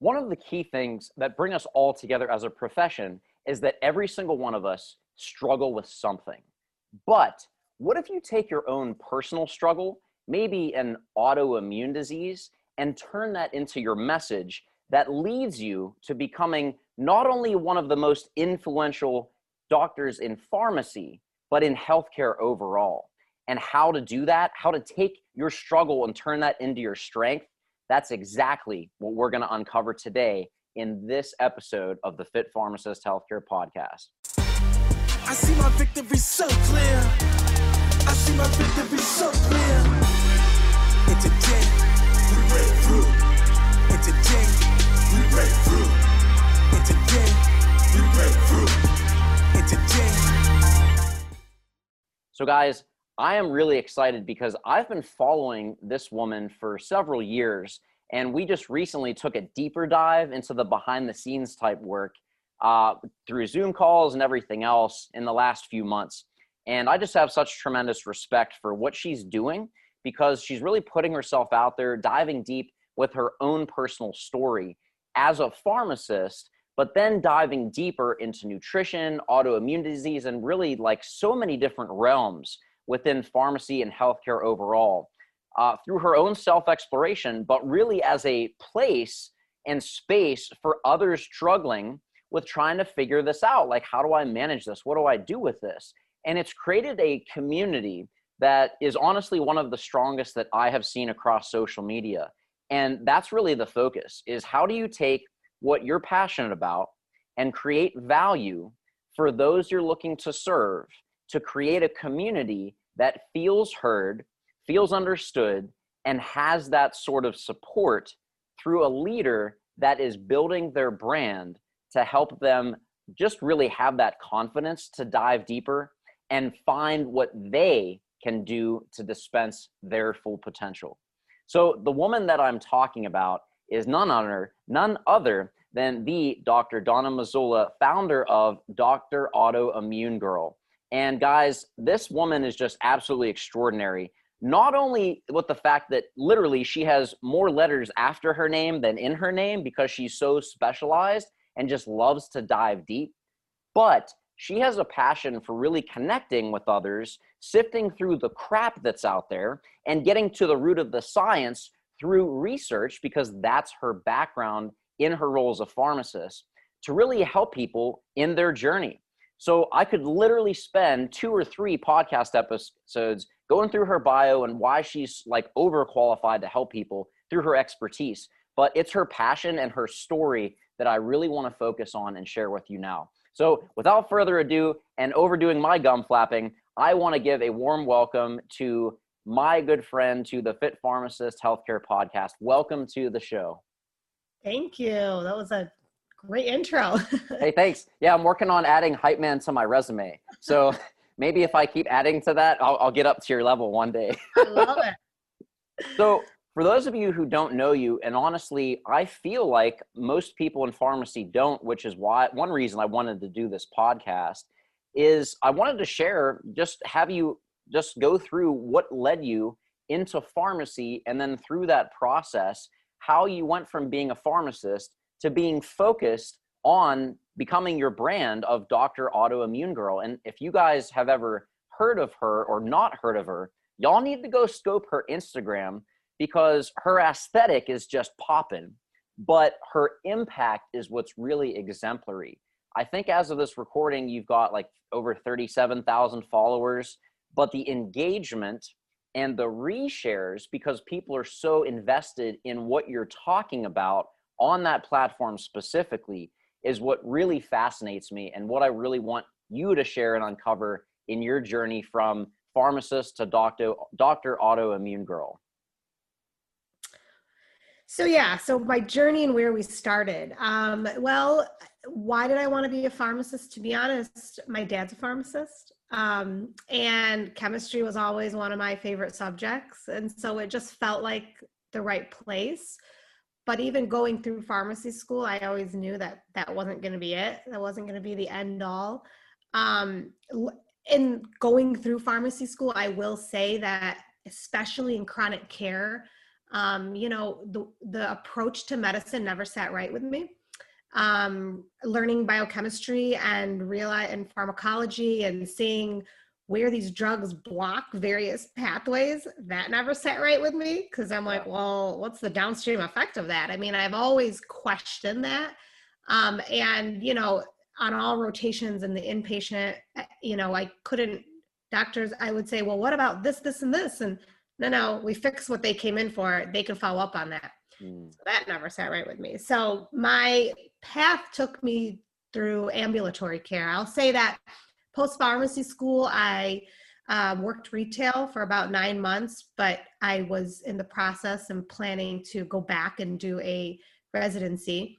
one of the key things that bring us all together as a profession is that every single one of us struggle with something. But what if you take your own personal struggle, maybe an autoimmune disease, and turn that into your message that leads you to becoming not only one of the most influential doctors in pharmacy, but in healthcare overall? And how to do that, how to take your struggle and turn that into your strength, that's exactly what we're going to uncover today in this episode of the Fit Pharmacist Healthcare Podcast. I see my victory so clear. I see my victory so clear. And today, we break through. And today, we break through. And today, we break through. And today. So, guys, I am really excited because I've been following this woman for several years, and we just recently took a deeper dive into the behind the scenes type work uh, through Zoom calls and everything else in the last few months. And I just have such tremendous respect for what she's doing because she's really putting herself out there, diving deep with her own personal story as a pharmacist, but then diving deeper into nutrition, autoimmune disease, and really like so many different realms within pharmacy and healthcare overall uh, through her own self exploration, but really as a place and space for others struggling with trying to figure this out. Like, how do I manage this? What do I do with this? And it's created a community that is honestly one of the strongest that I have seen across social media. And that's really the focus is how do you take what you're passionate about and create value for those you're looking to serve to create a community that feels heard, feels understood, and has that sort of support through a leader that is building their brand to help them just really have that confidence to dive deeper and find what they can do to dispense their full potential. So the woman that I'm talking about is none other, none other than the Dr. Donna Mazzola, founder of Dr. Autoimmune Girl. And guys, this woman is just absolutely extraordinary. Not only with the fact that literally she has more letters after her name than in her name because she's so specialized, and just loves to dive deep. But she has a passion for really connecting with others, sifting through the crap that's out there, and getting to the root of the science through research because that's her background in her role as a pharmacist to really help people in their journey. So I could literally spend two or three podcast episodes going through her bio and why she's like overqualified to help people through her expertise. But it's her passion and her story that I really want to focus on and share with you now. So, without further ado and overdoing my gum flapping, I want to give a warm welcome to my good friend to the Fit Pharmacist Healthcare Podcast. Welcome to the show. Thank you. That was a great intro. hey, thanks. Yeah, I'm working on adding hype man to my resume. So maybe if I keep adding to that, I'll, I'll get up to your level one day. I love it. So, for those of you who don't know you, and honestly, I feel like most people in pharmacy don't, which is why one reason I wanted to do this podcast is I wanted to share, just have you just go through what led you into pharmacy and then through that process, how you went from being a pharmacist to being focused on becoming your brand of Dr. Autoimmune Girl. And if you guys have ever heard of her or not heard of her, y'all need to go scope her Instagram because her aesthetic is just popping, but her impact is what's really exemplary. I think as of this recording, you've got like over 37,000 followers, but the engagement and the reshares, because people are so invested in what you're talking about on that platform specifically, is what really fascinates me and what I really want you to share and uncover in your journey from pharmacist to doctor, doctor autoimmune girl. So yeah, so my journey and where we started. Um, well, why did I want to be a pharmacist? To be honest, my dad's a pharmacist, um, and chemistry was always one of my favorite subjects, and so it just felt like the right place. But even going through pharmacy school, I always knew that that wasn't going to be it. That wasn't going to be the end all. Um, in going through pharmacy school, I will say that, especially in chronic care Um, you know, the the approach to medicine never sat right with me. Um, learning biochemistry and realize and pharmacology and seeing where these drugs block various pathways that never sat right with me because i'm like well what's the downstream effect of that? I mean i've always questioned that um, and you know on all rotations in the inpatient eh, you know i couldn't doctors i would say well what about this this and this? And no no we fix what they came in for they can follow up on that. Mm. so that never sat right with me. So my path took me through ambulatory care. I'll say that post pharmacy school, I um, worked retail for about nine months, but I was in the process and planning to go back and do a residency.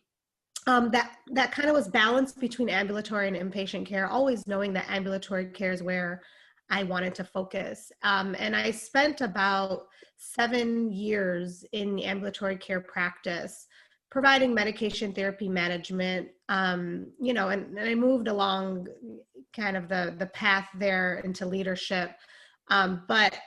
Um, that that kind of was balanced between ambulatory and inpatient care, always knowing that ambulatory care is where I wanted to focus. Um, and I spent about seven years in the ambulatory care practice providing medication therapy management um, you know and, and, i moved along kind of the the path there into leadership. Um, but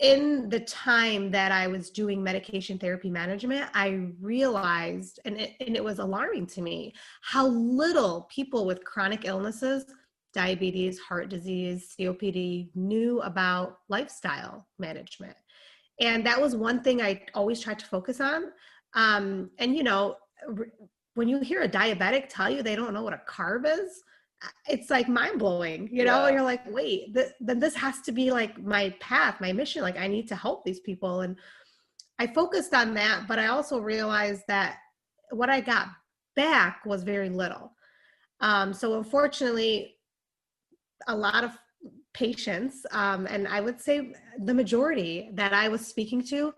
in the time that i was doing medication therapy management i realized and it, and it was alarming to me how little people with chronic illnesses diabetes heart disease copd knew about lifestyle management. And that was one thing i always tried to focus on um, and you know when you hear a diabetic tell you they don't know what a carb is it's like mind blowing, you know. Yeah. You're like, wait, th- then this has to be like my path, my mission. Like, I need to help these people, and I focused on that. But I also realized that what I got back was very little. Um, so unfortunately, a lot of patients, um, and I would say the majority that I was speaking to,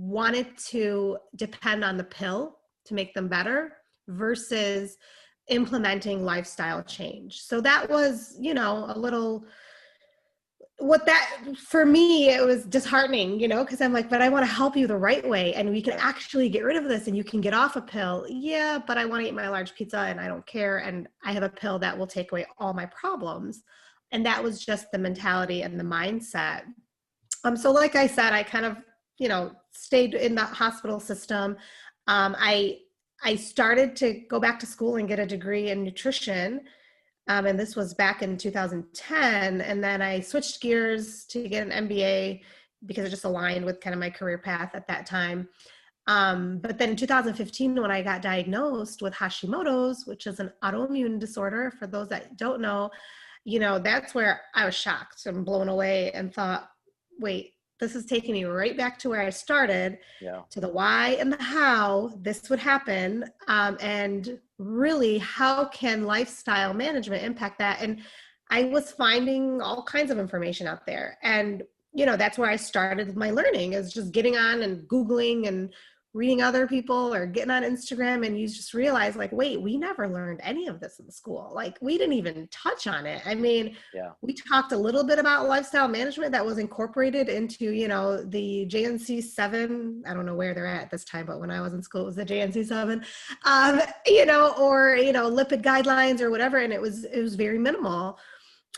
wanted to depend on the pill to make them better versus implementing lifestyle change. So that was, you know, a little what that for me it was disheartening you know because i'm like but i want to help you the right way and we can actually get rid of this and you can get off a pill. Yeah but i want to eat my large pizza and i don't care and i have a pill that will take away all my problems. And that was just the mentality and the mindset. Um so like i said i kind of you know stayed in that hospital system um i I started to go back to school and get a degree in nutrition. Um, and this was back in 2010. And then I switched gears to get an MBA because it just aligned with kind of my career path at that time. Um, but then in 2015, when I got diagnosed with Hashimoto's, which is an autoimmune disorder, for those that don't know, you know, that's where I was shocked and blown away and thought, wait, this is taking me right back to where I started, yeah. to the why and the how this would happen, um, and really how can lifestyle management impact that. And I was finding all kinds of information out there, and you know that's where I started my learning is just getting on and googling and reading other people or getting on Instagram and you just realize like, wait, we never learned any of this in school. Like we didn't even touch on it. I mean, yeah. we talked a little bit about lifestyle management that was incorporated into, you know, the JNC seven. I don't know where they're at this time, but when I was in school, it was the JNC seven, um, you know, or, you know, lipid guidelines or whatever. And it was, it was very minimal.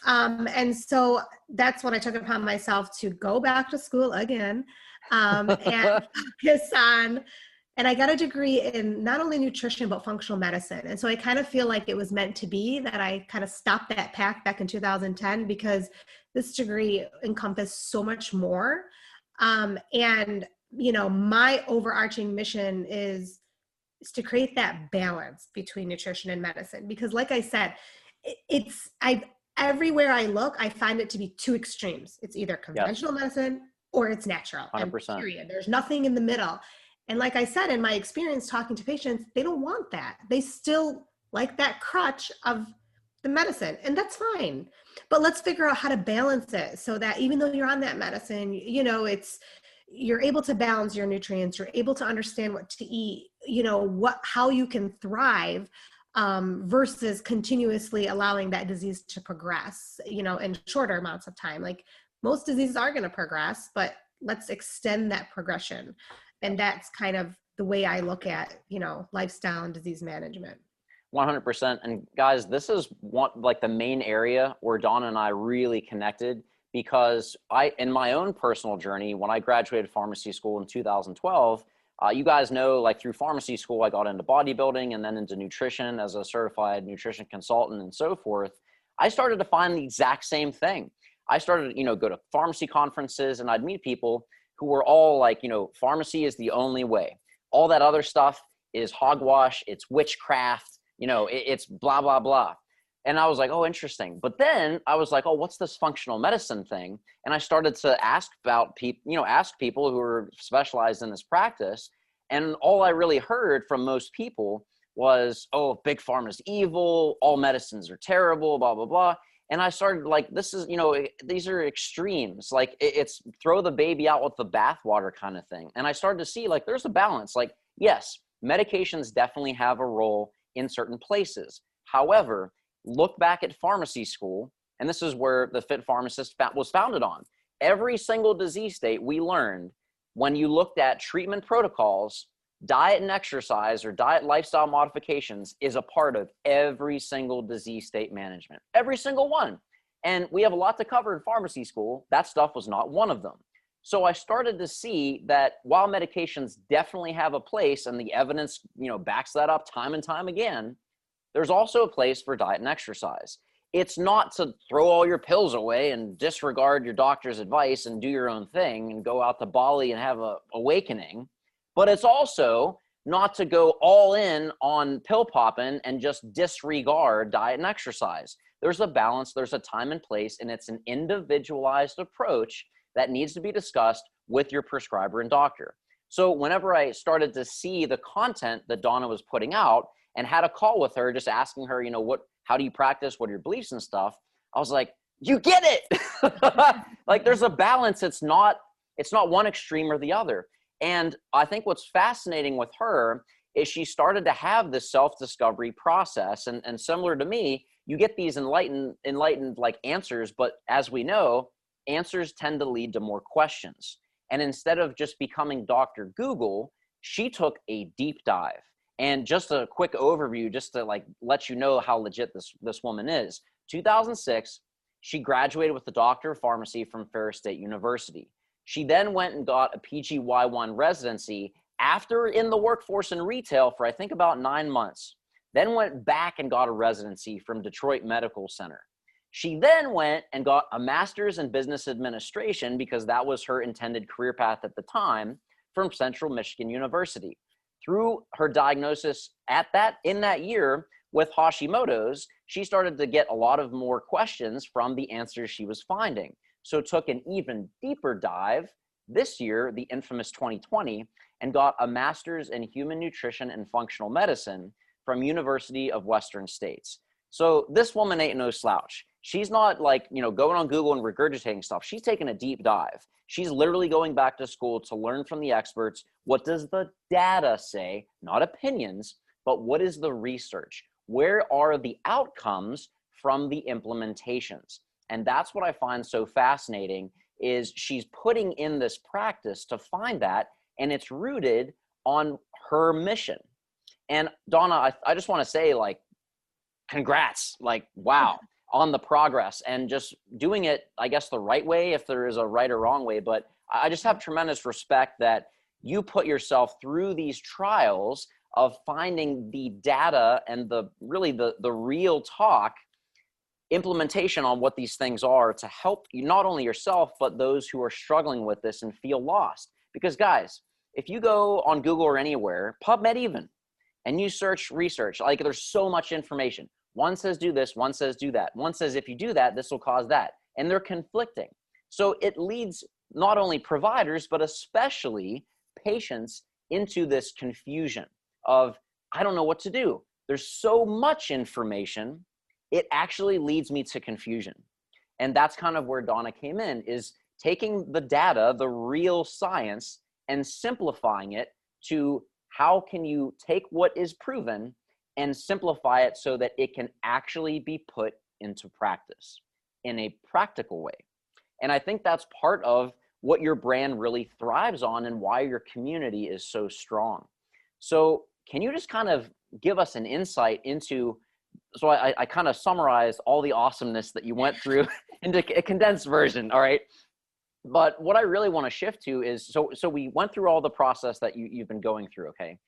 Um, and so that's what I took upon myself to go back to school again um, and focus on and I got a degree in not only nutrition but functional medicine. And so I kind of feel like it was meant to be that I kind of stopped that path back in 2010 because this degree encompassed so much more. Um, and you know, my overarching mission is is to create that balance between nutrition and medicine because like I said, it, it's I everywhere I look, I find it to be two extremes. It's either conventional medicine or it's natural. 100%. Period. There's nothing in the middle. And like I said, in my experience talking to patients, they don't want that. They still like that crutch of the medicine, and that's fine. But let's figure out how to balance it so that even though you're on that medicine, you know, it's you're able to balance your nutrients, you're able to understand what to eat, you know, what how you can thrive um, versus continuously allowing that disease to progress, you know, in shorter amounts of time. Like most diseases are going to progress, but let's extend that progression. And that's kind of the way I look at, you know, lifestyle and disease management. 100%. And guys, this is one like the main area where Dawn and I really connected because I, in my own personal journey, when I graduated pharmacy school in 2012, uh, you guys know, like through pharmacy school, I got into bodybuilding and then into nutrition as a certified nutrition consultant and so forth. I started to find the exact same thing. I started, you know, go to pharmacy conferences and I'd meet people who were all like, you know, pharmacy is the only way. All that other stuff is hogwash, it's witchcraft, you know, it, it's blah, blah, blah. And I was like, oh, interesting. But then I was like, oh, what's this functional medicine thing? And I started to ask about people, you know, ask people who are specialized in this practice. And all I really heard from most people was, oh, big pharma's evil, all medicines are terrible, blah, blah, blah. And I started like, this is, you know, these are extremes. Like it's throw the baby out with the bathwater kind of thing. And I started to see like there's a balance. Like, yes, medications definitely have a role in certain places. However, look back at pharmacy school, and this is where the Fit Pharmacist was founded on. Every single disease state we learned when you looked at treatment protocols, diet and exercise or diet lifestyle modifications is a part of every single disease state management, every single one. And we have a lot to cover in pharmacy school. That stuff was not one of them. So I started to see that while medications definitely have a place and the evidence, you know, backs that up time and time again, there's also a place for diet and exercise. It's not to throw all your pills away and disregard your doctor's advice and do your own thing and go out to Bali and have a awakening, but it's also not to go all in on pill popping and just disregard diet and exercise. There's a balance, there's a time and place, and it's an individualized approach that needs to be discussed with your prescriber and doctor. So, whenever I started to see the content that Donna was putting out, and had a call with her just asking her you know what how do you practice? What are your beliefs and stuff? I was like you get it. Like there's a balance. It's not it's not one extreme or the other and i think what's fascinating with her is she started to have this self-discovery process and, and similar to me you get these enlightened enlightened like answers but as we know answers tend to lead to more questions and instead of just becoming dr google she took a deep dive and just a quick overview, just to like let you know how legit this this woman is. 2006, she graduated with a doctor of pharmacy from Ferris State University. She then went and got a PGY1 residency after in the workforce in retail for I think about nine months. Then went back and got a residency from Detroit Medical Center. She then went and got a master's in business administration because that was her intended career path at the time from Central Michigan University through her diagnosis at that in that year with Hashimoto's, she started to get a lot of more questions from the answers she was finding. So took an even deeper dive this year, the infamous 2020, and got a master's in human nutrition and functional medicine from University of Western States. So this woman ain't no slouch. She's not like, you know, going on Google and regurgitating stuff. She's taking a deep dive. She's literally going back to school to learn from the experts. What does the data say? Not opinions, but what is the research? Where are the outcomes from the implementations? And that's what I find so fascinating is she's putting in this practice to find that and it's rooted on her mission. And Donna, I, I just want to say like congrats. Like wow on the progress and just doing it, I guess, the right way, if there is a right or wrong way. But I just have mm-hmm. tremendous respect that you put yourself through these trials of finding the data and the really the, the real talk implementation on what these things are to help you not only yourself but those who are struggling with this and feel lost because guys if you go on google or anywhere pubmed even and you search research like there's so much information one says do this, one says do that. One says if you do that, this will cause that. And they're conflicting. So it leads not only providers, but especially patients into this confusion of, I don't know what to do. There's so much information, it actually leads me to confusion. And that's kind of where Donna came in is taking the data, the real science, and simplifying it to how can you take what is proven and simplify it so that it can actually be put into practice in a practical way. And I think that's part of what your brand really thrives on and why your community is so strong. So, can you just kind of give us an insight into so I, I kind of summarized all the awesomeness that you went through into a condensed version. All right. But what I really want to shift to is so so we went through all the process that you, you've been going through, okay?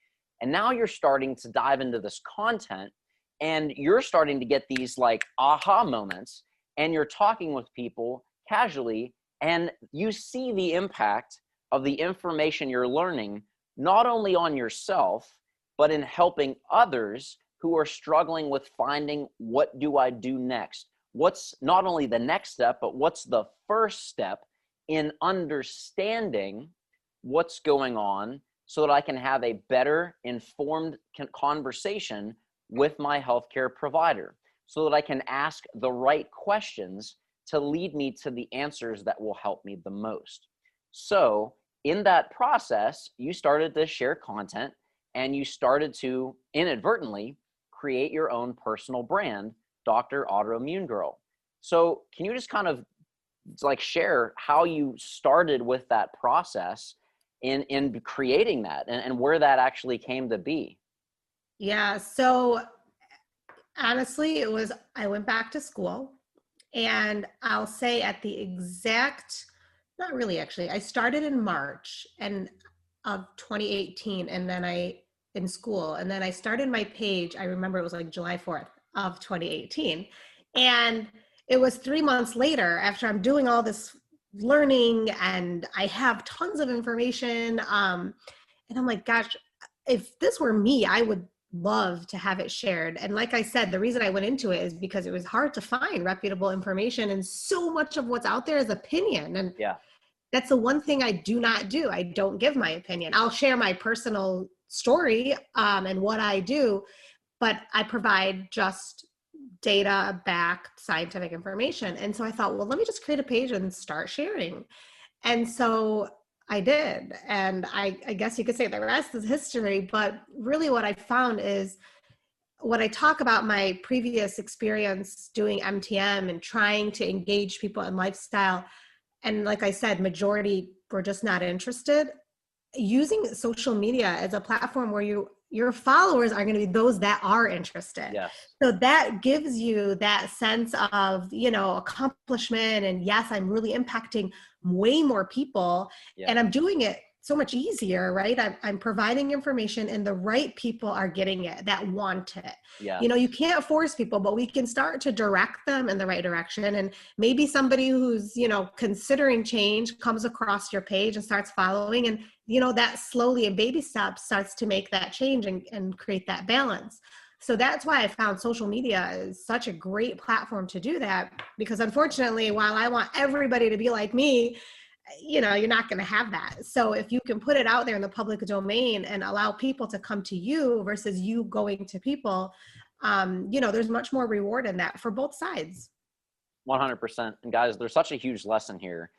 And now you're starting to dive into this content and you're starting to get these like aha moments and you're talking with people casually and you see the impact of the information you're learning not only on yourself but in helping others who are struggling with finding what do I do next? What's not only the next step, but what's the first step in understanding what's going on so that I can have a better informed conversation with my healthcare provider, so that I can ask the right questions to lead me to the answers that will help me the most. So, in that process, you started to share content and you started to inadvertently create your own personal brand, Dr. Autoimmune Girl. So, can you just kind of like share how you started with that process in in creating that and, and where that actually came to be? Yeah, so honestly, it was I went back to school and I'll say at the exact not really actually. I started in March and of 2018 and then I in school. And then I started my page, I remember it was like July 4th of 2018. And it was three months later after I'm doing all this learning and I have tons of information. Um, and I'm like, gosh, if this were me, I would love to have it shared. And like I said, the reason I went into it is because it was hard to find reputable information and so much of what's out there is opinion. And yeah. That's the one thing I do not do. I don't give my opinion. I'll share my personal story um, and what I do, but I provide just data backed scientific information. And so I thought, well, let me just create a page and start sharing. And so I did. And I, I guess you could say the rest is history. But really, what I found is when I talk about my previous experience doing MTM and trying to engage people in lifestyle, and like I said, majority were just not interested using social media as a platform where you your followers are going to be those that are interested yes. so that gives you that sense of you know accomplishment and yes i'm really impacting way more people yeah. and i'm doing it so much easier, right? I'm, I'm, providing information and the right people are getting it that want it. Yeah. You know, you can't force people, but we can start to direct them in the right direction. And maybe somebody who's, you know, considering change comes across your page and starts following. And, you know, that slowly in baby steps starts to make that change and, and create that balance. So that's why I found social media is such a great platform to do that. Because unfortunately, while I want everybody to be like me, you know you're not going to have that so if you can put it out there in the public domain and allow people to come to you versus you going to people um, you know there's much more reward in that for both sides 100% and guys there's such a huge lesson here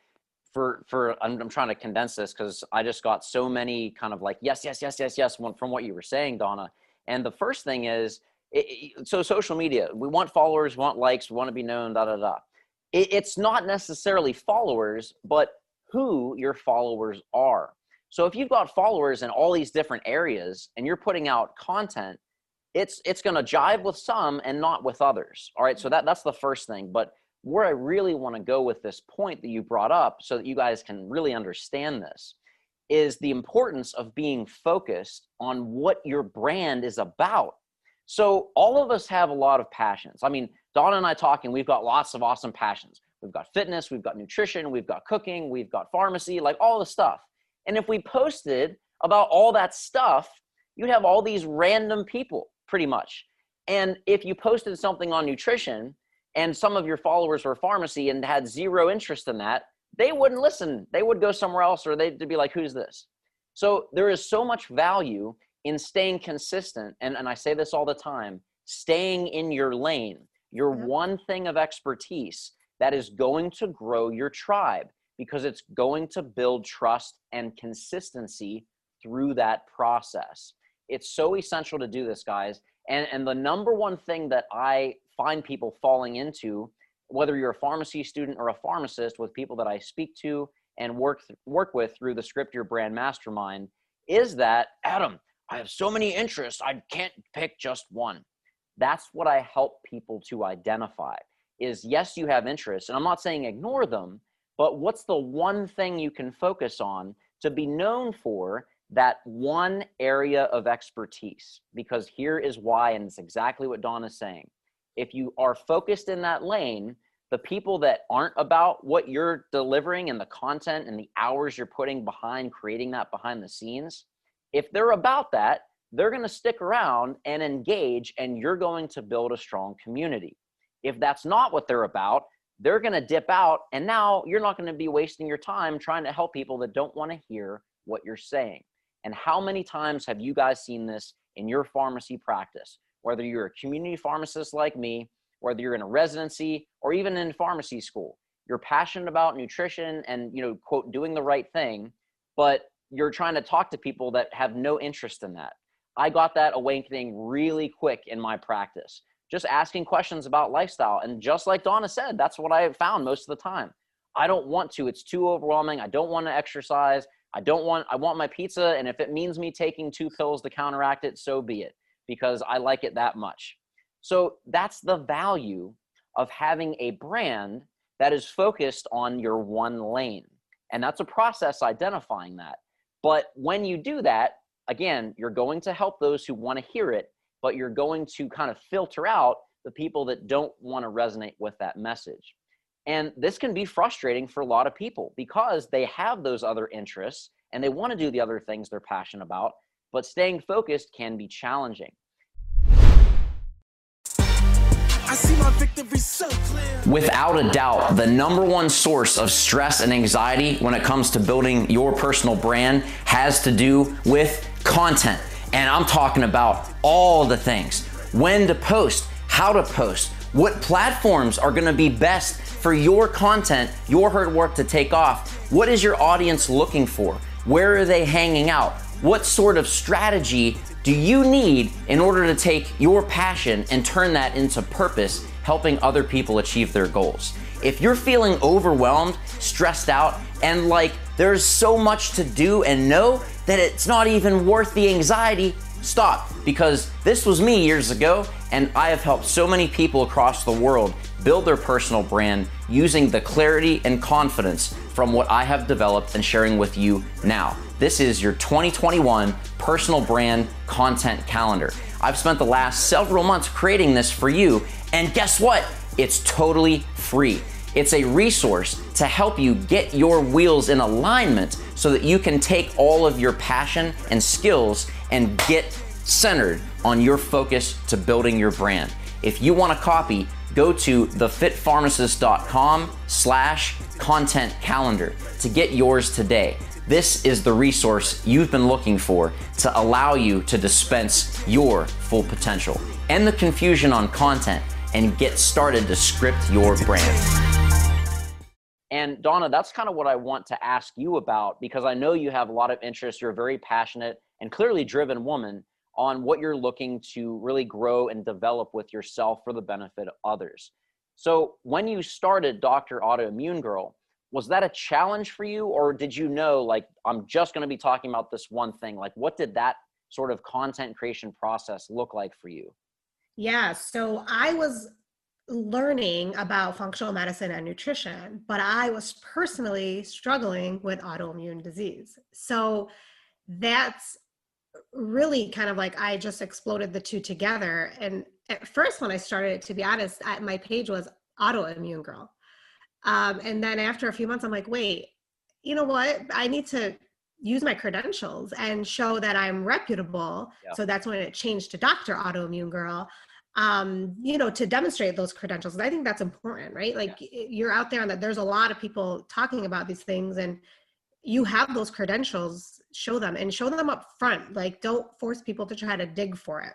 for for i'm, I'm trying to condense this because i just got so many kind of like yes yes yes yes yes from what you were saying donna and the first thing is it, so social media we want followers we want likes we want to be known da da da it, it's not necessarily followers but who your followers are. So if you've got followers in all these different areas and you're putting out content, it's it's going to jive with some and not with others. All right? So that that's the first thing, but where I really want to go with this point that you brought up so that you guys can really understand this is the importance of being focused on what your brand is about. So all of us have a lot of passions. I mean, Donna and I talking, we've got lots of awesome passions. We've got fitness, we've got nutrition, we've got cooking, we've got pharmacy, like all the stuff. And if we posted about all that stuff, you'd have all these random people pretty much. And if you posted something on nutrition and some of your followers were pharmacy and had zero interest in that, they wouldn't listen. They would go somewhere else or they'd be like, who's this? So there is so much value in staying consistent. And, and I say this all the time staying in your lane, your one thing of expertise that is going to grow your tribe because it's going to build trust and consistency through that process. It's so essential to do this, guys. And, and the number one thing that I find people falling into, whether you're a pharmacy student or a pharmacist, with people that I speak to and work th- work with through the Script Your Brand Mastermind, is that Adam, I have so many interests, I can't pick just one. That's what I help people to identify is yes, you have interests, and I'm not saying ignore them, but what's the one thing you can focus on to be known for that one area of expertise? Because here is why, and it's exactly what Dawn is saying. If you are focused in that lane, the people that aren't about what you're delivering and the content and the hours you're putting behind creating that behind the scenes, if they're about that, they're going to stick around and engage, and you're going to build a strong community. If that's not what they're about, they're going to dip out, and now you're not going to be wasting your time trying to help people that don't want to hear what you're saying. And how many times have you guys seen this in your pharmacy practice? Whether you're a community pharmacist like me, whether you're in a residency or even in pharmacy school, you're passionate about nutrition and, you know, quote, doing the right thing, but you're trying to talk to people that have no interest in that. I got that awakening really quick in my practice. Just asking questions about lifestyle. And just like Donna said, that's what I found most of the time. I don't want to. It's too overwhelming. I don't want to exercise. I don't want I want my pizza and if it means me taking two pills to counteract it, so be it because I like it that much. So that's the value of having a brand that is focused on your one lane. And that's a process identifying that. But when you do that, again, you're going to help those who want to hear it, but you're going to kind of filter out the people that don't want to resonate with that message. And this can be frustrating for a lot of people because they have those other interests and they want to do the other things they're passionate about, but staying focused can be challenging. Without a doubt, the number one source of stress and anxiety when it comes to building your personal brand has to do with content. And I'm talking about all the things when to post, how to post, what platforms are gonna be best for your content, your hard work to take off. What is your audience looking for? Where are they hanging out? What sort of strategy do you need in order to take your passion and turn that into purpose, helping other people achieve their goals? If you're feeling overwhelmed, stressed out, and like there's so much to do and know that it's not even worth the anxiety, stop. Because this was me years ago, and I have helped so many people across the world build their personal brand using the clarity and confidence from what I have developed and sharing with you now. This is your 2021 personal brand content calendar. I've spent the last several months creating this for you, and guess what? It's totally free. It's a resource to help you get your wheels in alignment so that you can take all of your passion and skills and get centered on your focus to building your brand. If you want a copy, go to thefitpharmacist.com slash content calendar to get yours today. This is the resource you've been looking for to allow you to dispense your full potential. End the confusion on content and get started to script your brand. And Donna, that's kind of what I want to ask you about because I know you have a lot of interest. You're a very passionate and clearly driven woman on what you're looking to really grow and develop with yourself for the benefit of others. So, when you started Dr. Autoimmune Girl, was that a challenge for you, or did you know, like, I'm just going to be talking about this one thing? Like, what did that sort of content creation process look like for you? Yeah, so I was learning about functional medicine and nutrition, but I was personally struggling with autoimmune disease. So that's really kind of like I just exploded the two together. And at first, when I started, to be honest, I, my page was autoimmune girl. Um, and then after a few months, I'm like, wait, you know what? I need to use my credentials and show that I'm reputable. Yeah. So that's when it changed to Dr. Autoimmune Girl um, you know, to demonstrate those credentials. And I think that's important, right? Like yeah. you're out there and that there's a lot of people talking about these things and you have those credentials, show them and show them up front. Like don't force people to try to dig for it.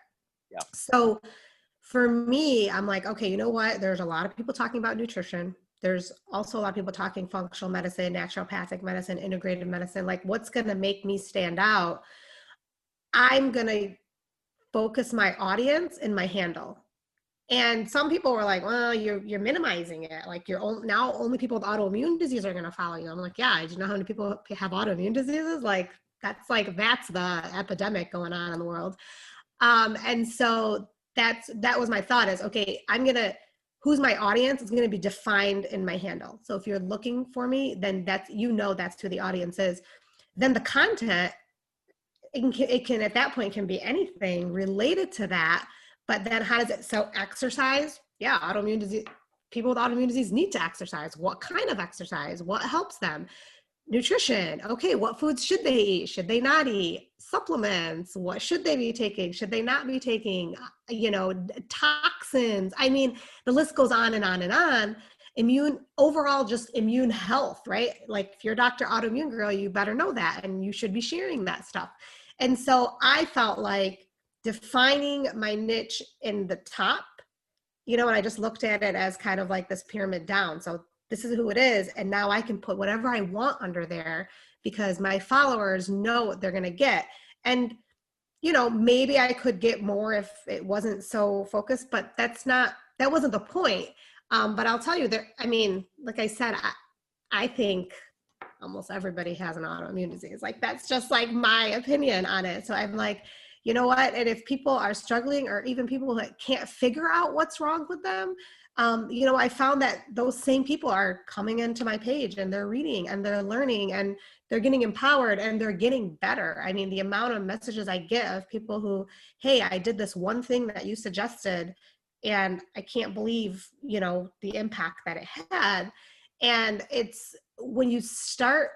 Yeah. So for me, I'm like, okay, you know what? There's a lot of people talking about nutrition. There's also a lot of people talking functional medicine, naturopathic medicine, integrated medicine. Like, what's going to make me stand out? I'm going to focus my audience in my handle. And some people were like, "Well, you're you're minimizing it. Like you're only, now only people with autoimmune disease are going to follow you." I'm like, "Yeah, do you know how many people have autoimmune diseases? Like that's like that's the epidemic going on in the world." Um, and so that's that was my thought is okay i'm gonna who's my audience is going to be defined in my handle. So if you're looking for me then that's you know that's who the audience is. Then the content it can, it can at that point can be anything related to that but then how does it so exercise yeah autoimmune disease people with autoimmune disease need to exercise. What kind of exercise? What helps them nutrition. Okay what foods should they eat? Should they not eat supplements? What should they be taking? Should they not be taking uh, you know toxins? I mean the list goes on and on and on. Immune overall just immune health right? Like if you're doctor autoimmune girl you better know that and you should be sharing that stuff. And so i felt like defining my niche in the top you know and i just looked at it as kind of like this pyramid down. So this is who it is and now i can put whatever i want under there because my followers know what they're going to get. And you know maybe i could get more if it wasn't so focused but that's not that wasn't the point. Um, but i'll tell you that i mean like i said I, I think almost everybody has an autoimmune disease. Like that's just like my opinion on it. So i'm like you know what? And if people are struggling or even people that can't figure out what's wrong with them um, you know, I found that those same people are coming into my page and they're reading and they're learning and they're getting empowered and they're getting better. I mean, the amount of messages I get of people who, hey, I did this one thing that you suggested and I can't believe, you know, the impact that it had. And it's when you start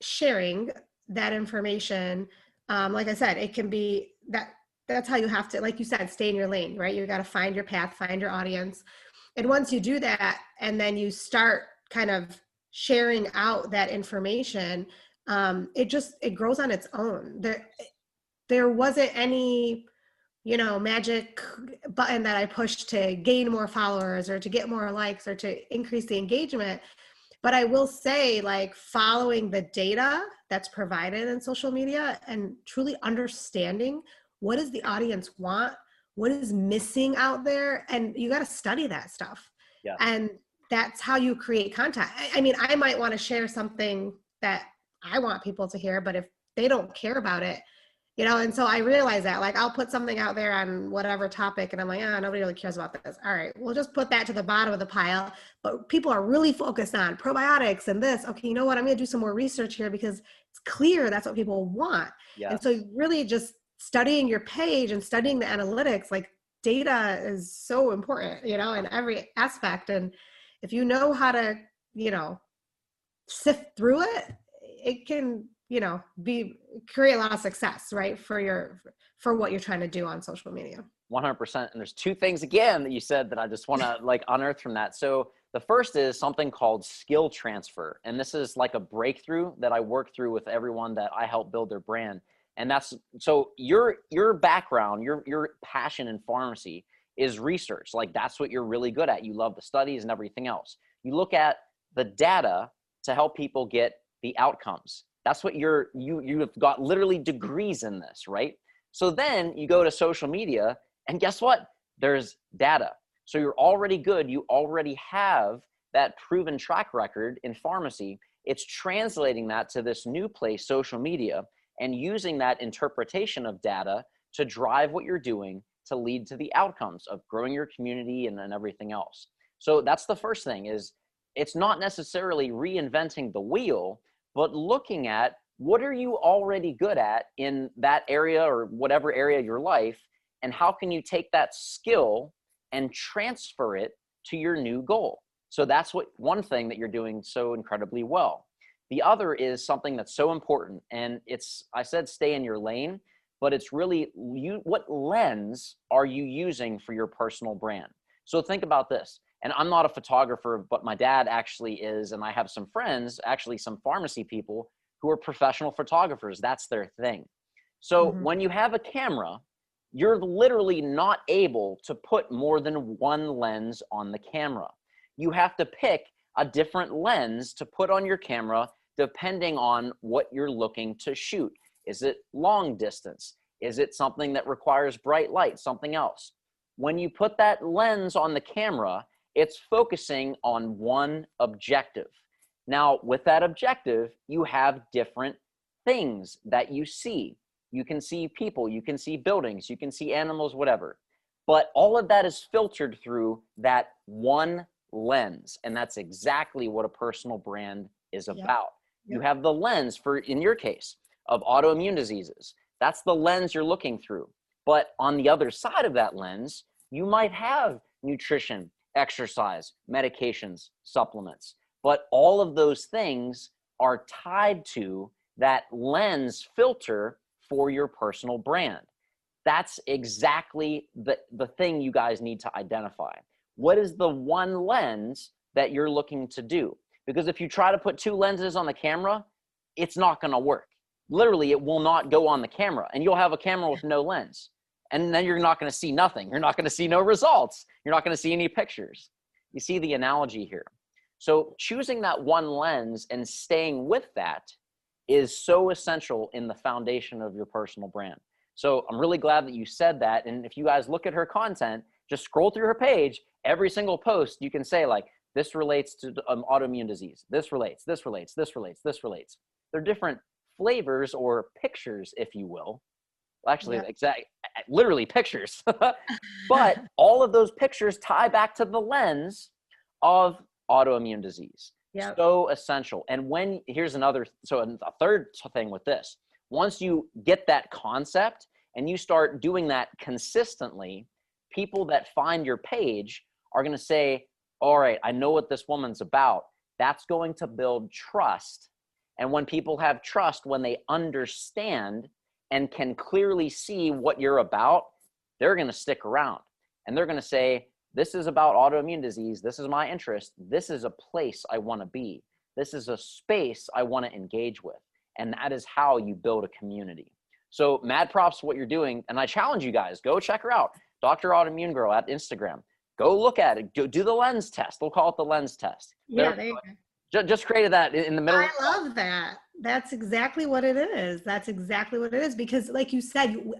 sharing that information, um, like I said, it can be that that's how you have to, like you said, stay in your lane, right? You got to find your path, find your audience and once you do that and then you start kind of sharing out that information um, it just it grows on its own. There there wasn't any you know magic button that i pushed to gain more followers or to get more likes or to increase the engagement. But i will say like following the data that's provided in social media and truly understanding what does the audience want what is missing out there? And you got to study that stuff. Yeah. and that's how you create content I, I mean i might want to share something that i want people to hear but if they don't care about it you know and so i realize that like i'll put something out there on whatever topic and i'm like oh nobody really cares about this. All right we'll just put that to the bottom of the pile but people are really focused on probiotics and this. Okay you know what? I'm going to do some more research here because it's clear that's what people want. Yes. and so really just studying your page and studying the analytics like data is so important you know in every aspect. And if you know how to you know sift through it it can you know be create a lot of success right for your for what you're trying to do on social media. 100% and there's two things again that you said that i just want to like unearth from that. So the first is something called skill transfer. And this is like a breakthrough that i work through with everyone that i help build their brand and that's so your your background your your passion in pharmacy is research. Like that's what you're really good at. You love the studies and everything else. You look at the data to help people get the outcomes. That's what you're you you have got literally degrees in this right? So then you go to social media and guess what? There's data. So you're already good. You already have that proven track record in pharmacy. It's translating that to this new place social media and using that interpretation of data to drive what you're doing to lead to the outcomes of growing your community and then everything else. So that's the first thing is it's not necessarily reinventing the wheel, but looking at what are you already good at in that area or whatever area of your life and how can you take that skill and transfer it to your new goal. So that's what one thing that you're doing so incredibly well. The other is something that's so important, and it's I said stay in your lane, but it's really you. What lens are you using for your personal brand? So think about this. And I'm not a photographer, but my dad actually is, and I have some friends, actually some pharmacy people who are professional photographers. That's their thing. So mm-hmm. when you have a camera, you're literally not able to put more than one lens on the camera. You have to pick a different lens to put on your camera depending on what you're looking to shoot. Is it long distance? Is it something that requires bright light, something else? When you put that lens on the camera, it's focusing on one objective. Now, with that objective, you have different things that you see. You can see people, you can see buildings, you can see animals, whatever. But all of that is filtered through that one lens. And that's exactly what a personal brand is Yep. about. You have the lens for, in your case, of autoimmune diseases. That's the lens you're looking through. But on the other side of that lens, you might have nutrition, exercise, medications, supplements. But all of those things are tied to that lens filter for your personal brand. That's exactly the, the thing you guys need to identify. What is the one lens that you're looking to do? Because if you try to put two lenses on the camera, it's not going to work. Literally, it will not go on the camera, and you'll have a camera with no lens. And then you're not going to see nothing. You're not going to see no results. You're not going to see any pictures. You see the analogy here. So, choosing that one lens and staying with that is so essential in the foundation of your personal brand. So, I'm really glad that you said that. And if you guys look at her content, just scroll through her page, every single post, you can say, like, this relates to um, autoimmune disease. This relates, this relates, this relates, this relates. They're different flavors or pictures, if you will. Well, actually, Yeah. exact, literally pictures. but all of those pictures tie back to the lens of autoimmune disease. Yep. So essential. And when here's another, so a third thing with this, once you get that concept and you start doing that consistently, people that find your page are going to say, All right, I know what this woman's about. That's going to build trust. And when people have trust, when they understand and can clearly see what you're about, they're going to stick around and they're going to say, This is about autoimmune disease. This is my interest. This is a place I want to be. This is a space I want to engage with. And that is how you build a community. So, mad props what you're doing. And I challenge you guys go check her out, Dr. Autoimmune Girl at Instagram. Go look at it. Go do the lens test. We'll call it the lens test. Yeah, There- go. Just created that in in the middle. I love that. That's exactly what it is. That's exactly what it is. Because, like you said, you,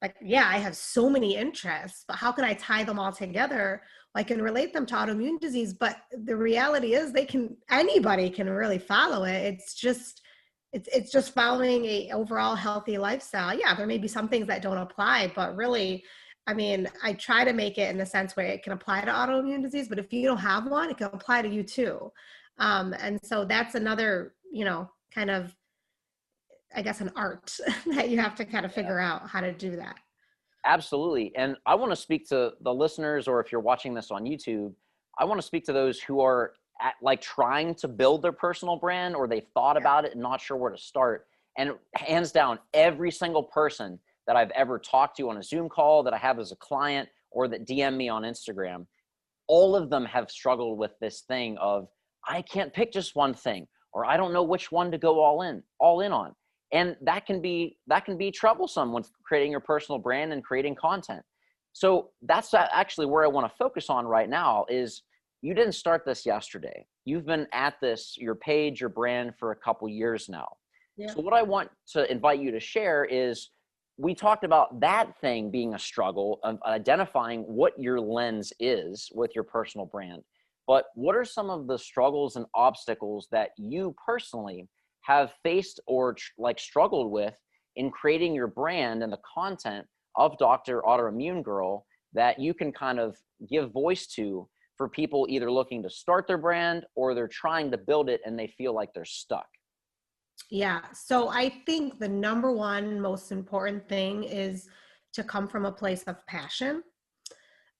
like, yeah, I have so many interests, but how can I tie them all together? I can relate them to autoimmune disease, but the reality is they can, anybody can really follow it. It's just, it's, it's just following a overall healthy lifestyle. Yeah, there may be some things that don't apply, but really, I mean, I try to make it in the sense where it can apply to autoimmune disease, but if you don't have one, it can apply to you too. Um, and so that's another, you know, kind of, I guess, an art that you have to kind of figure out how to do that. Absolutely. And I want to speak to the listeners, or if you're watching this on YouTube, I want to speak to those who are at, like trying to build their personal brand or they've thought Yeah. about it and not sure where to start. And hands down, every single person that I've ever talked to on a Zoom call, that I have as a client, or that DM me on Instagram, all of them have struggled with this thing of I can't pick just one thing, or I don't know which one to go all in, all in on. And that can be that can be troublesome when creating your personal brand and creating content. So that's actually where i want to focus on right now is you didn't start this yesterday. You've been at this your page your brand for a couple years now. Yeah. so what i want to invite you to share is we talked about that thing being a struggle of identifying what your lens is with your personal brand but what are some of the struggles and obstacles that you personally have faced or tr- like struggled with in creating your brand and the content of Dr. Autoimmune Girl that you can kind of give voice to for people either looking to start their brand or they're trying to build it and they feel like they're stuck. Yeah. So I think the number one most important thing is to come from a place of passion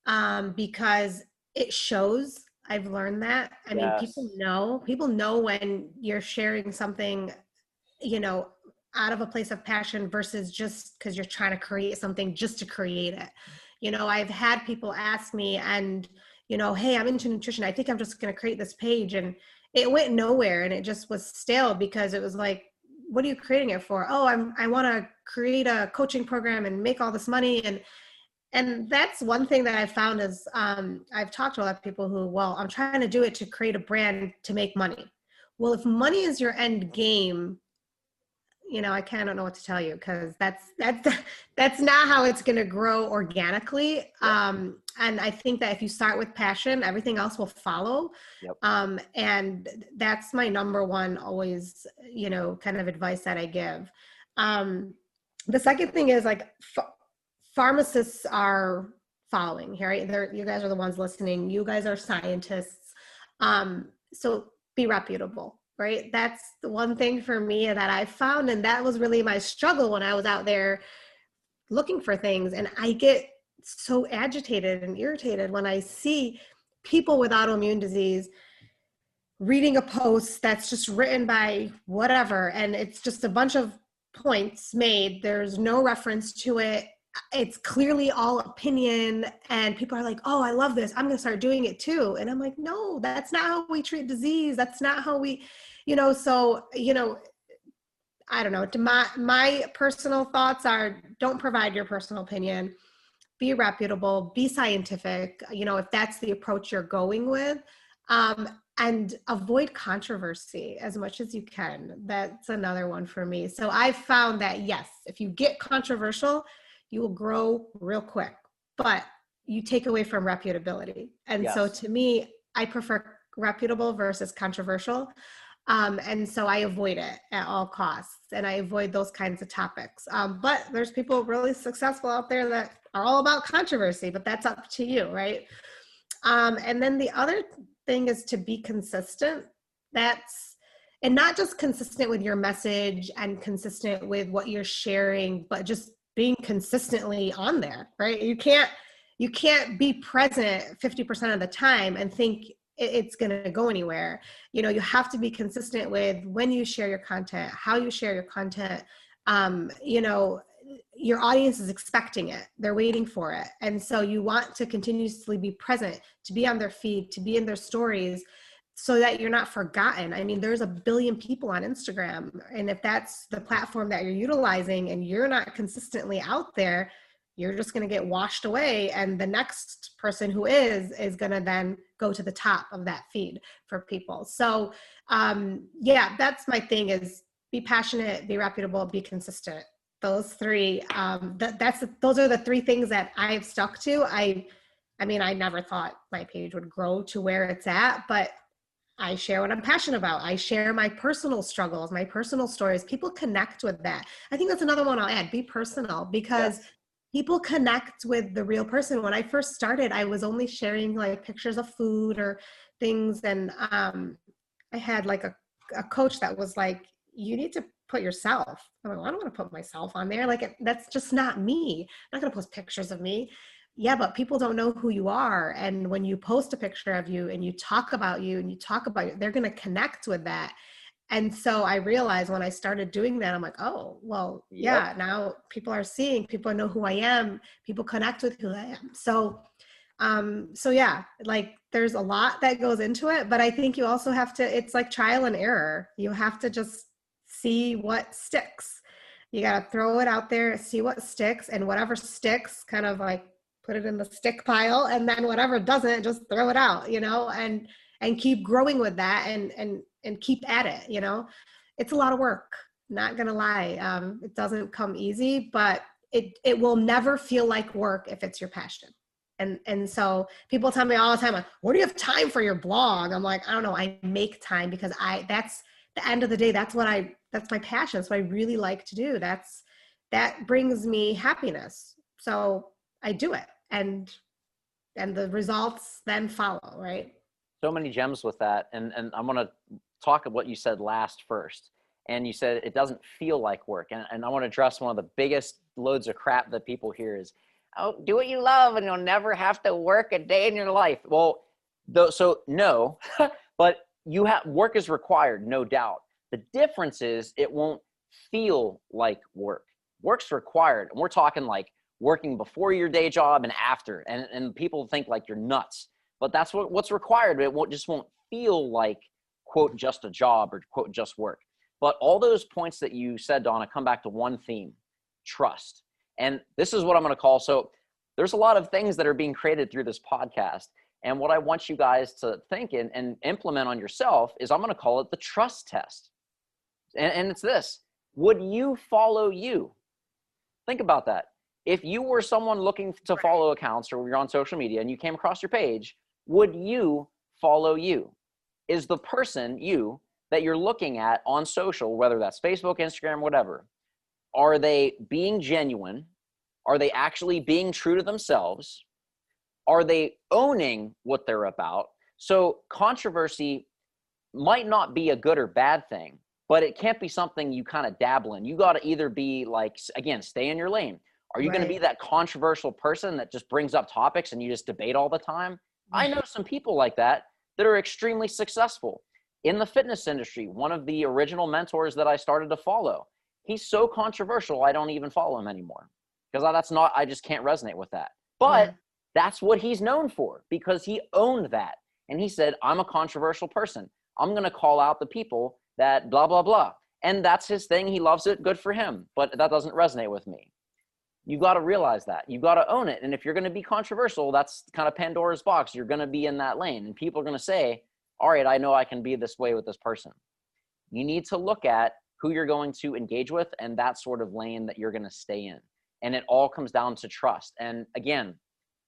um, because it shows. I've learned that. I mean, people know, people know when you're sharing something, you know, out of a place of passion versus just because you're trying to create something just to create it. You know, I've had people ask me, and, you know, hey, I'm into nutrition. I think I'm just going to create this page. And it went nowhere and it just was stale because it was like what are you creating it for? Oh i'm i want to create a coaching program and make all this money. And and that's one thing that i found is um, i've talked to a lot of people who well i'm trying to do it to create a brand to make money. Well if money is your end game you know i kind of know what to tell you because that's that's that's not how it's going to grow organically um, and i think that if you start with passion everything else will follow Yep. um, and that's my number one always you know kind of advice that i give. Um, the second thing is like ph- pharmacists are following right? They're, you guys are the ones listening you guys are scientists um, so be reputable right? That's the one thing for me that i found and that was really my struggle when i was out there looking for things and i get so agitated and irritated when i see people with autoimmune disease reading a post that's just written by whatever and it's just a bunch of points made. There's no reference to it. It's clearly all opinion and people are like oh i love this. I'm going to start doing it too. And i'm like no that's not how we treat disease. That's not how we you know so you know i don't know my my personal thoughts are don't provide your personal opinion be reputable be scientific you know if that's the approach you're going with um, and avoid controversy as much as you can that's another one for me so i've found that yes if you get controversial you will grow real quick, but you take away from reputability. And yes. so to me, I prefer reputable versus controversial. Um, and so I avoid it at all costs and I avoid those kinds of topics. Um, but there's people really successful out there that are all about controversy, but that's up to you, right? Um, and then the other thing is to be consistent. That's and not just consistent with your message and consistent with what you're sharing, but just being consistently on there right you can't you can't be present 50% of the time and think it's going to go anywhere you know you have to be consistent with when you share your content how you share your content um, you know your audience is expecting it they're waiting for it and so you want to continuously be present to be on their feed to be in their stories so that you're not forgotten. I mean, there's a billion people on Instagram. And if that's the platform that you're utilizing and you're not consistently out there, you're just going to get washed away. And the next person who is, is going to then go to the top of that feed for people. So, um, yeah, that's my thing is be passionate, be reputable, be consistent. Those three, um, th- that's, those are the three things that I've stuck to. I, I mean, I never thought my page would grow to where it's at, but I share what I'm passionate about. I share my personal struggles, my personal stories. People connect with that. I think that's another one I'll add be personal because yes. People connect with the real person. When I first started, I was only sharing like pictures of food or things. And um, I had like a, a coach that was like, you need to put yourself. I'm like, well, I don't want to put myself on there. Like, that's just not me. I'm not going to post pictures of me yeah but people don't know who you are and when you post a picture of you and you talk about you and you talk about it they're going to connect with that and so i realized when i started doing that i'm like oh well yeah yep. now people are seeing people know who i am people connect with who i am. So um so yeah like there's a lot that goes into it but i think you also have to it's like trial and error. You have to just see what sticks. You got to throw it out there see what sticks and whatever sticks kind of like put it in the stick pile and then whatever doesn't just throw it out you know and and keep growing with that and and and keep at it you know it's a lot of work not gonna lie um, it doesn't come easy but it it will never feel like work if it's your passion and and so people tell me all the time like where do you have time for your blog i'm like i don't know i make time because i that's the end of the day that's what i that's my passion that's what i really like to do that's that brings me happiness so I do it and and the results then follow, right? So many gems with that. And and I'm gonna talk of what you said last first. And you said it doesn't feel like work. And, and I want to address one of the biggest loads of crap that people hear is, oh, do what you love and you'll never have to work a day in your life. Well, though, so no, but you have work is required, no doubt. The difference is it won't feel like work. Work's required. And we're talking like working before your day job and after and, and people think like you're nuts but that's what, what's required it won't just won't feel like quote just a job or quote just work. But all those points that you said donna come back to one theme trust. And this is what i'm going to call so there's a lot of things that are being created through this podcast. And what i want you guys to think and, and implement on yourself is i'm going to call it the trust test. And, and it's this would you follow you? Think about that. If you were someone looking to follow accounts or you're on social media and you came across your page, would you follow you? Is the person you that you're looking at on social, whether that's Facebook, Instagram, whatever, are they being genuine? Are they actually being true to themselves? are they owning what they're about? So controversy might not be a good or bad thing, but it can't be something you kind of dabble in. You got to either be like, again, stay in your lane. Are you right. going to be that controversial person that just brings up topics and you just debate all the time? I know some people like that that are extremely successful in the fitness industry. One of the original mentors that I started to follow, he's so controversial, I don't even follow him anymore because that's not, I just can't resonate with that. But yeah. that's what he's known for because he owned that. And he said, I'm a controversial person. I'm going to call out the people that blah, blah, blah. And that's his thing. He loves it. Good for him. But that doesn't resonate with me. You got to realize that. You got to own it. And if you're going to be controversial, that's kind of Pandora's box. You're going to be in that lane. And people are going to say, all right, I know I can be this way with this person. You need to look at who you're going to engage with and that sort of lane that you're going to stay in. And it all comes down to trust. And again,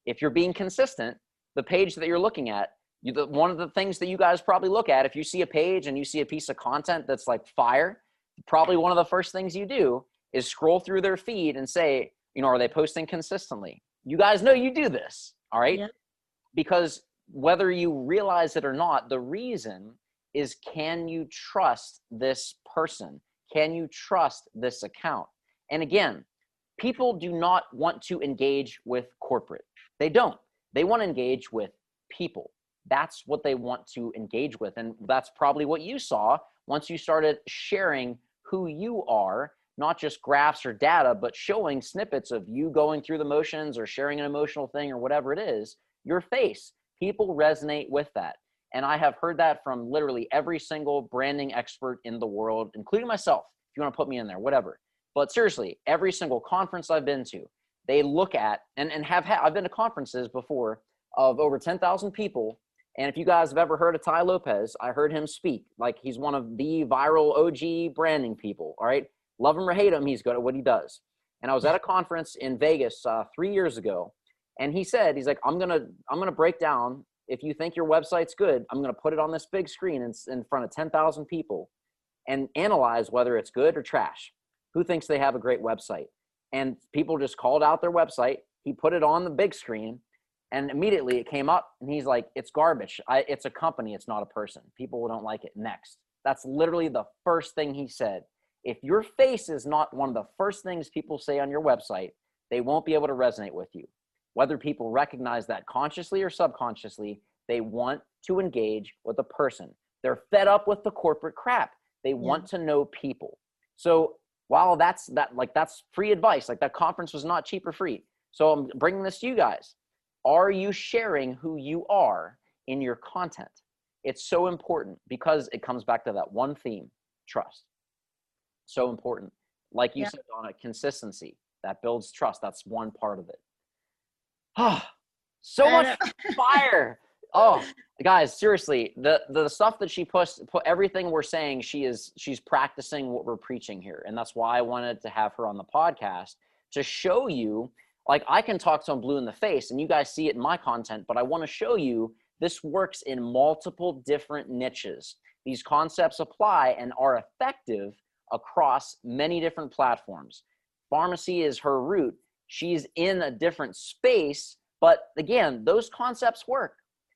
if you're being consistent, the page that you're looking at, you, the, one of the things that you guys probably look at if you see a page and you see a piece of content that's like fire probably one of the first things you do is scroll through their feed and say you know are they posting consistently? You guys know you do this all right? Yeah. because whether you realize it or not the reason is can you trust this person? Can you trust this account? And again people do not want to engage with corporate. They don't. They want to engage with people. That's what they want to engage with. And that's probably what you saw once you started sharing who you are, not just graphs or data, but showing snippets of you going through the motions or sharing an emotional thing or whatever it is, your face. People resonate with that. And I have heard that from literally every single branding expert in the world, including myself, if you want to put me in there, whatever. But seriously, every single conference I've been to, they look at and, and have had, I've been to conferences before of over 10,000 people and if you guys have ever heard of Tai Lopez, I heard him speak. Like he's one of the viral OG branding people. All right. Love him or hate him, he's good at what he does. And I was at a conference in Vegas uh, three years ago, and he said, he's like, I'm gonna, I'm gonna break down. If you think your website's good, I'm gonna put it on this big screen in, in front of 10,000 people, and analyze whether it's good or trash. Who thinks they have a great website? And people just called out their website. He put it on the big screen, and immediately it came up and he's like it's garbage I, it's a company it's not a person people don't like it next that's literally the first thing he said if your face is not one of the first things people say on your website they won't be able to resonate with you whether people recognize that consciously or subconsciously they want to engage with a person they're fed up with the corporate crap they yeah. want to know people so while that's that like that's free advice like that conference was not cheap or free so i'm bringing this to you guys are you sharing who you are in your content? It's so important because it comes back to that one theme trust. So important. Like you yeah. said, on a consistency that builds trust. That's one part of it. Ah, oh, so much fire. Oh, guys, seriously, the the stuff that she puts, put everything we're saying, she is she's practicing what we're preaching here, and that's why I wanted to have her on the podcast to show you like I can talk to them blue in the face and you guys see it in my content, but I want to show you this works in multiple different niches. These concepts apply and are effective across many different platforms. Pharmacy is her route. She's in a different space, but again, those concepts work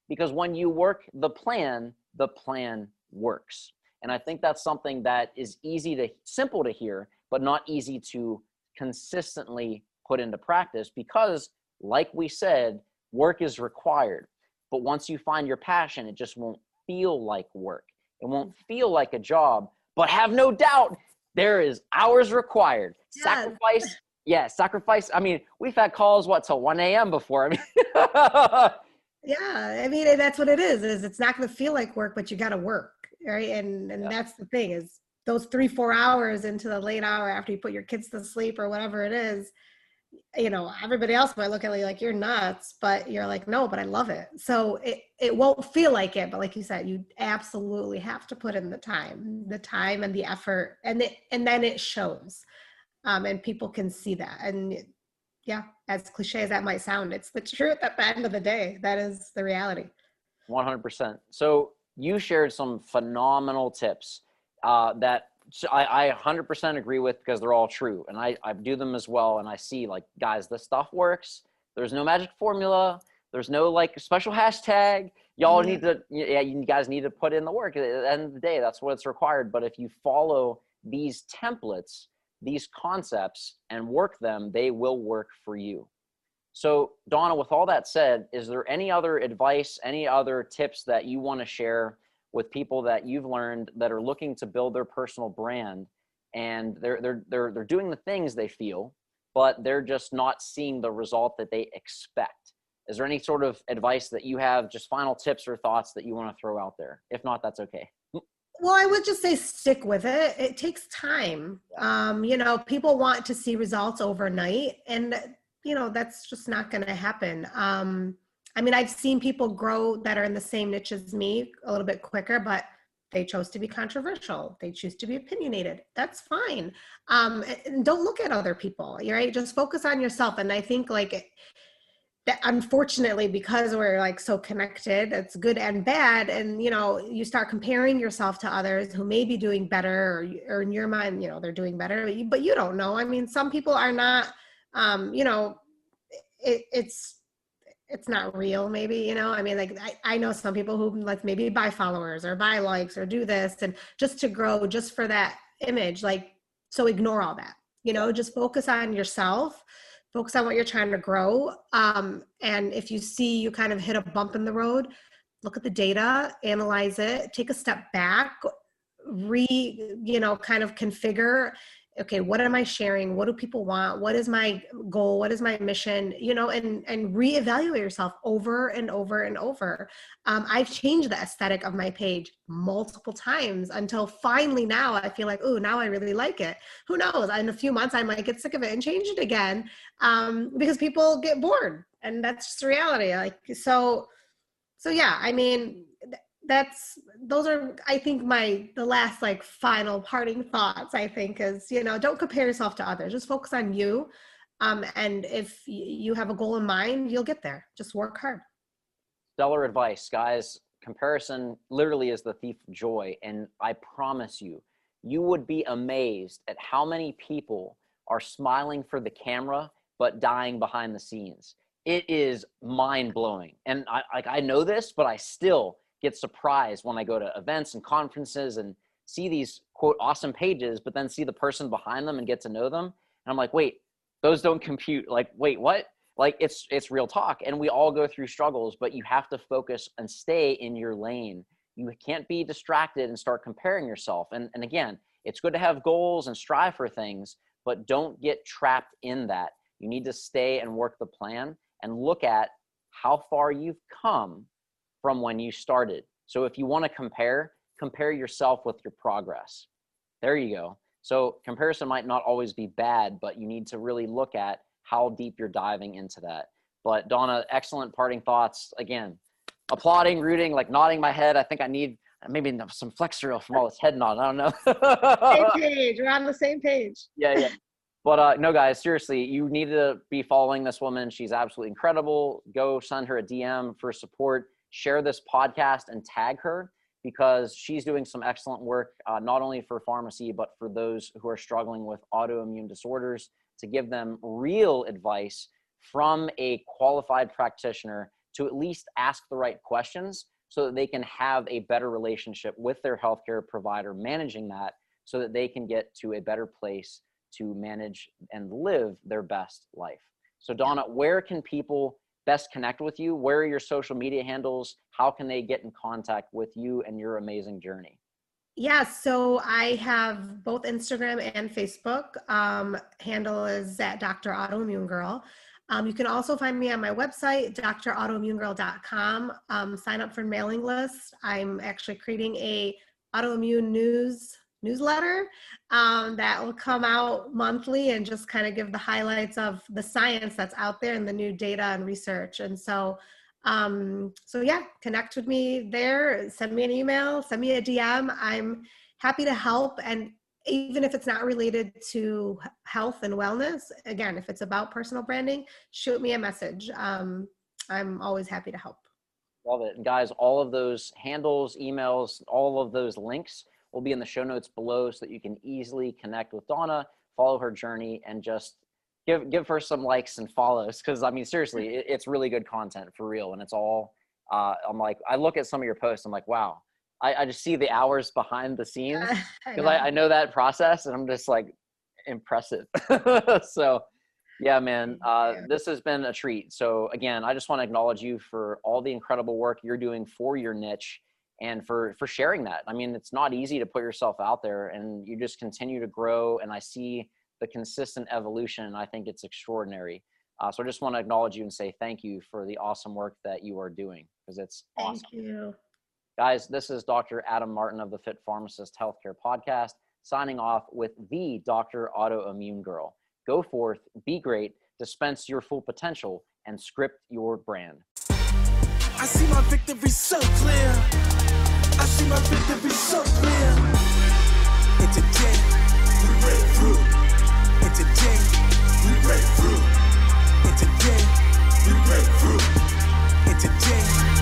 because when you work the plan, the plan works. And I think that's something that is easy to simple to hear, but not easy to consistently put into practice because, like we said, work is required. But once you find your passion, it just won't feel like work. It won't feel like a job. But have no doubt, there is hours required. Yes. Sacrifice. Yeah, sacrifice. I mean, we've had calls what till 1 a.m. before. I mean, yeah, I mean that's what it is. Is it's not going to feel like work, but you got to work, right? And and yeah. that's the thing is those three four hours into the late hour after you put your kids to sleep or whatever it is you know everybody else might look at you like you're nuts but you're like no but i love it. So it, it won't feel like it but like you said you absolutely have to put in the time the time and the effort and it, and then it shows um, and people can see that. And yeah as cliche as that might sound it's the truth at the end of the day. That is the reality. 100% so you shared some phenomenal tips uh, that I, I 100% agree with because they're all true and I, I do them as well and i see like guys this stuff works there's no magic formula There's no like special hashtag. Y'all Mhm. need to, yeah, you guys need to put in the work. At the end of the day, that's what's required. But if you follow these templates, these concepts, and work them, they will work for you. So, Donna, with all that said, is there any other advice, any other tips that you want to share with people that you've learned that are looking to build their personal brand and they're they're they're they're doing the things they feel, but they're just not seeing the result that they expect? Is there any sort of advice that you have, just final tips or thoughts that you want to throw out there? If not, that's okay. Well, I would just say stick with it. It takes time. Um, you know, people want to see results overnight, and you know that's just not going to happen. Um, I mean, I've seen people grow that are in the same niche as me a little bit quicker, but they chose to be controversial. They choose to be opinionated. That's fine. Um, and don't look at other people. Right. Just focus on yourself. And I think like that unfortunately because we're like so connected it's good and bad and you know you start comparing yourself to others who may be doing better or, or in your mind you know they're doing better but you, but you don't know i mean some people are not um you know it, it's it's not real maybe you know? I mean like I, I know some people who like maybe buy followers or buy likes or do this and just to grow just for that image like so ignore all that you know? Just focus on yourself focus on what you're trying to grow um, and if you see you kind of hit a bump in the road look at the data analyze it take a step back re you know kind of configure okay what am i sharing? What do people want? What is my goal? What is my mission? You know and and reevaluate yourself over and over and over. Um, i've changed the aesthetic of my page multiple times until finally now i feel like oh now i really like it. Who knows? In a few months i might get sick of it and change it again um, because people get bored and that's just reality like so so yeah i mean that's those are i think my the last like final parting thoughts i think is you know don't compare yourself to others. Just focus on you. Um, and if you have a goal in mind you'll get there. Just work hard. Stellar advice guys. Comparison literally is the thief of joy and i promise you you would be amazed at how many people are smiling for the camera but dying behind the scenes. It is mind-blowing. And i like i know this but i still get surprised when i go to events and conferences and see these quote awesome pages but then see the person behind them and get to know them. And i'm like wait those don't compute. Like wait what? Like it's it's real talk. And we all go through struggles but you have to focus and stay in your lane. You can't be distracted and start comparing yourself. And and again it's good to have goals and strive for things but don't get trapped in that. You need to stay and work the plan and look at how far you've come from when you started so if you want to compare compare yourself with your progress there you go so comparison might not always be bad but you need to really look at how deep you're diving into that. But Donna, excellent parting thoughts. Again, applauding, rooting, like nodding my head. I think I need maybe some flexor from all this head nod. I don't know. same page we're on the same page yeah, yeah. But uh, no, guys, seriously, you need to be following this woman. She's absolutely incredible. Go send her a DM for support. Share this podcast and tag her because she's doing some excellent work, uh, not only for pharmacy, but for those who are struggling with autoimmune disorders to give them real advice from a qualified practitioner to at least ask the right questions so that they can have a better relationship with their healthcare provider managing that so that they can get to a better place to manage and live their best life. So, Donna, where can people best connect with you? Where are your social media handles? How can they get in contact with you and your amazing journey? Yeah, so I have both Instagram and Facebook. Um, handle is at Dr. Autoimmune Girl. Um, you can also find me on my website, drautoimmunegirl.com. Um, sign up for mailing list. I'm actually creating a autoimmune news newsletter um, that will come out monthly and just kind of give the highlights of the science that's out there and the new data and research. And so um, so yeah, connect with me there. Send me an email, send me a DM. I'm happy to help. And even if it's not related to health and wellness, again, if it's about personal branding, shoot me a message. Um, I'm always happy to help. Love it. And guys, all of those handles, emails, all of those links will be in the show notes below so that you can easily connect with Donna, follow her journey, and just give give her some likes and follows because I mean seriously, it, it's really good content for real, and it's all. Uh, I'm like, I look at some of your posts, I'm like, wow, I, I just see the hours behind the scenes because I, I, I, know that process, and I'm just like impressive. so, yeah, man, uh, this has been a treat. So again, I just want to acknowledge you for all the incredible work you're doing for your niche and for for sharing that. I mean, it's not easy to put yourself out there, and you just continue to grow. And I see the consistent evolution. And I think it's extraordinary. Uh, so I just want to acknowledge you and say thank you for the awesome work that you are doing because it's thank awesome. Thank you. Guys, this is Dr. Adam Martin of the Fit Pharmacist Healthcare Podcast signing off with the Dr. Autoimmune Girl. Go forth, be great, dispense your full potential, and script your brand. I see my victory so clear si ma vie devait s'offrir. Et today, we break through. It's a day we break through. It's a day we break through. It's a day.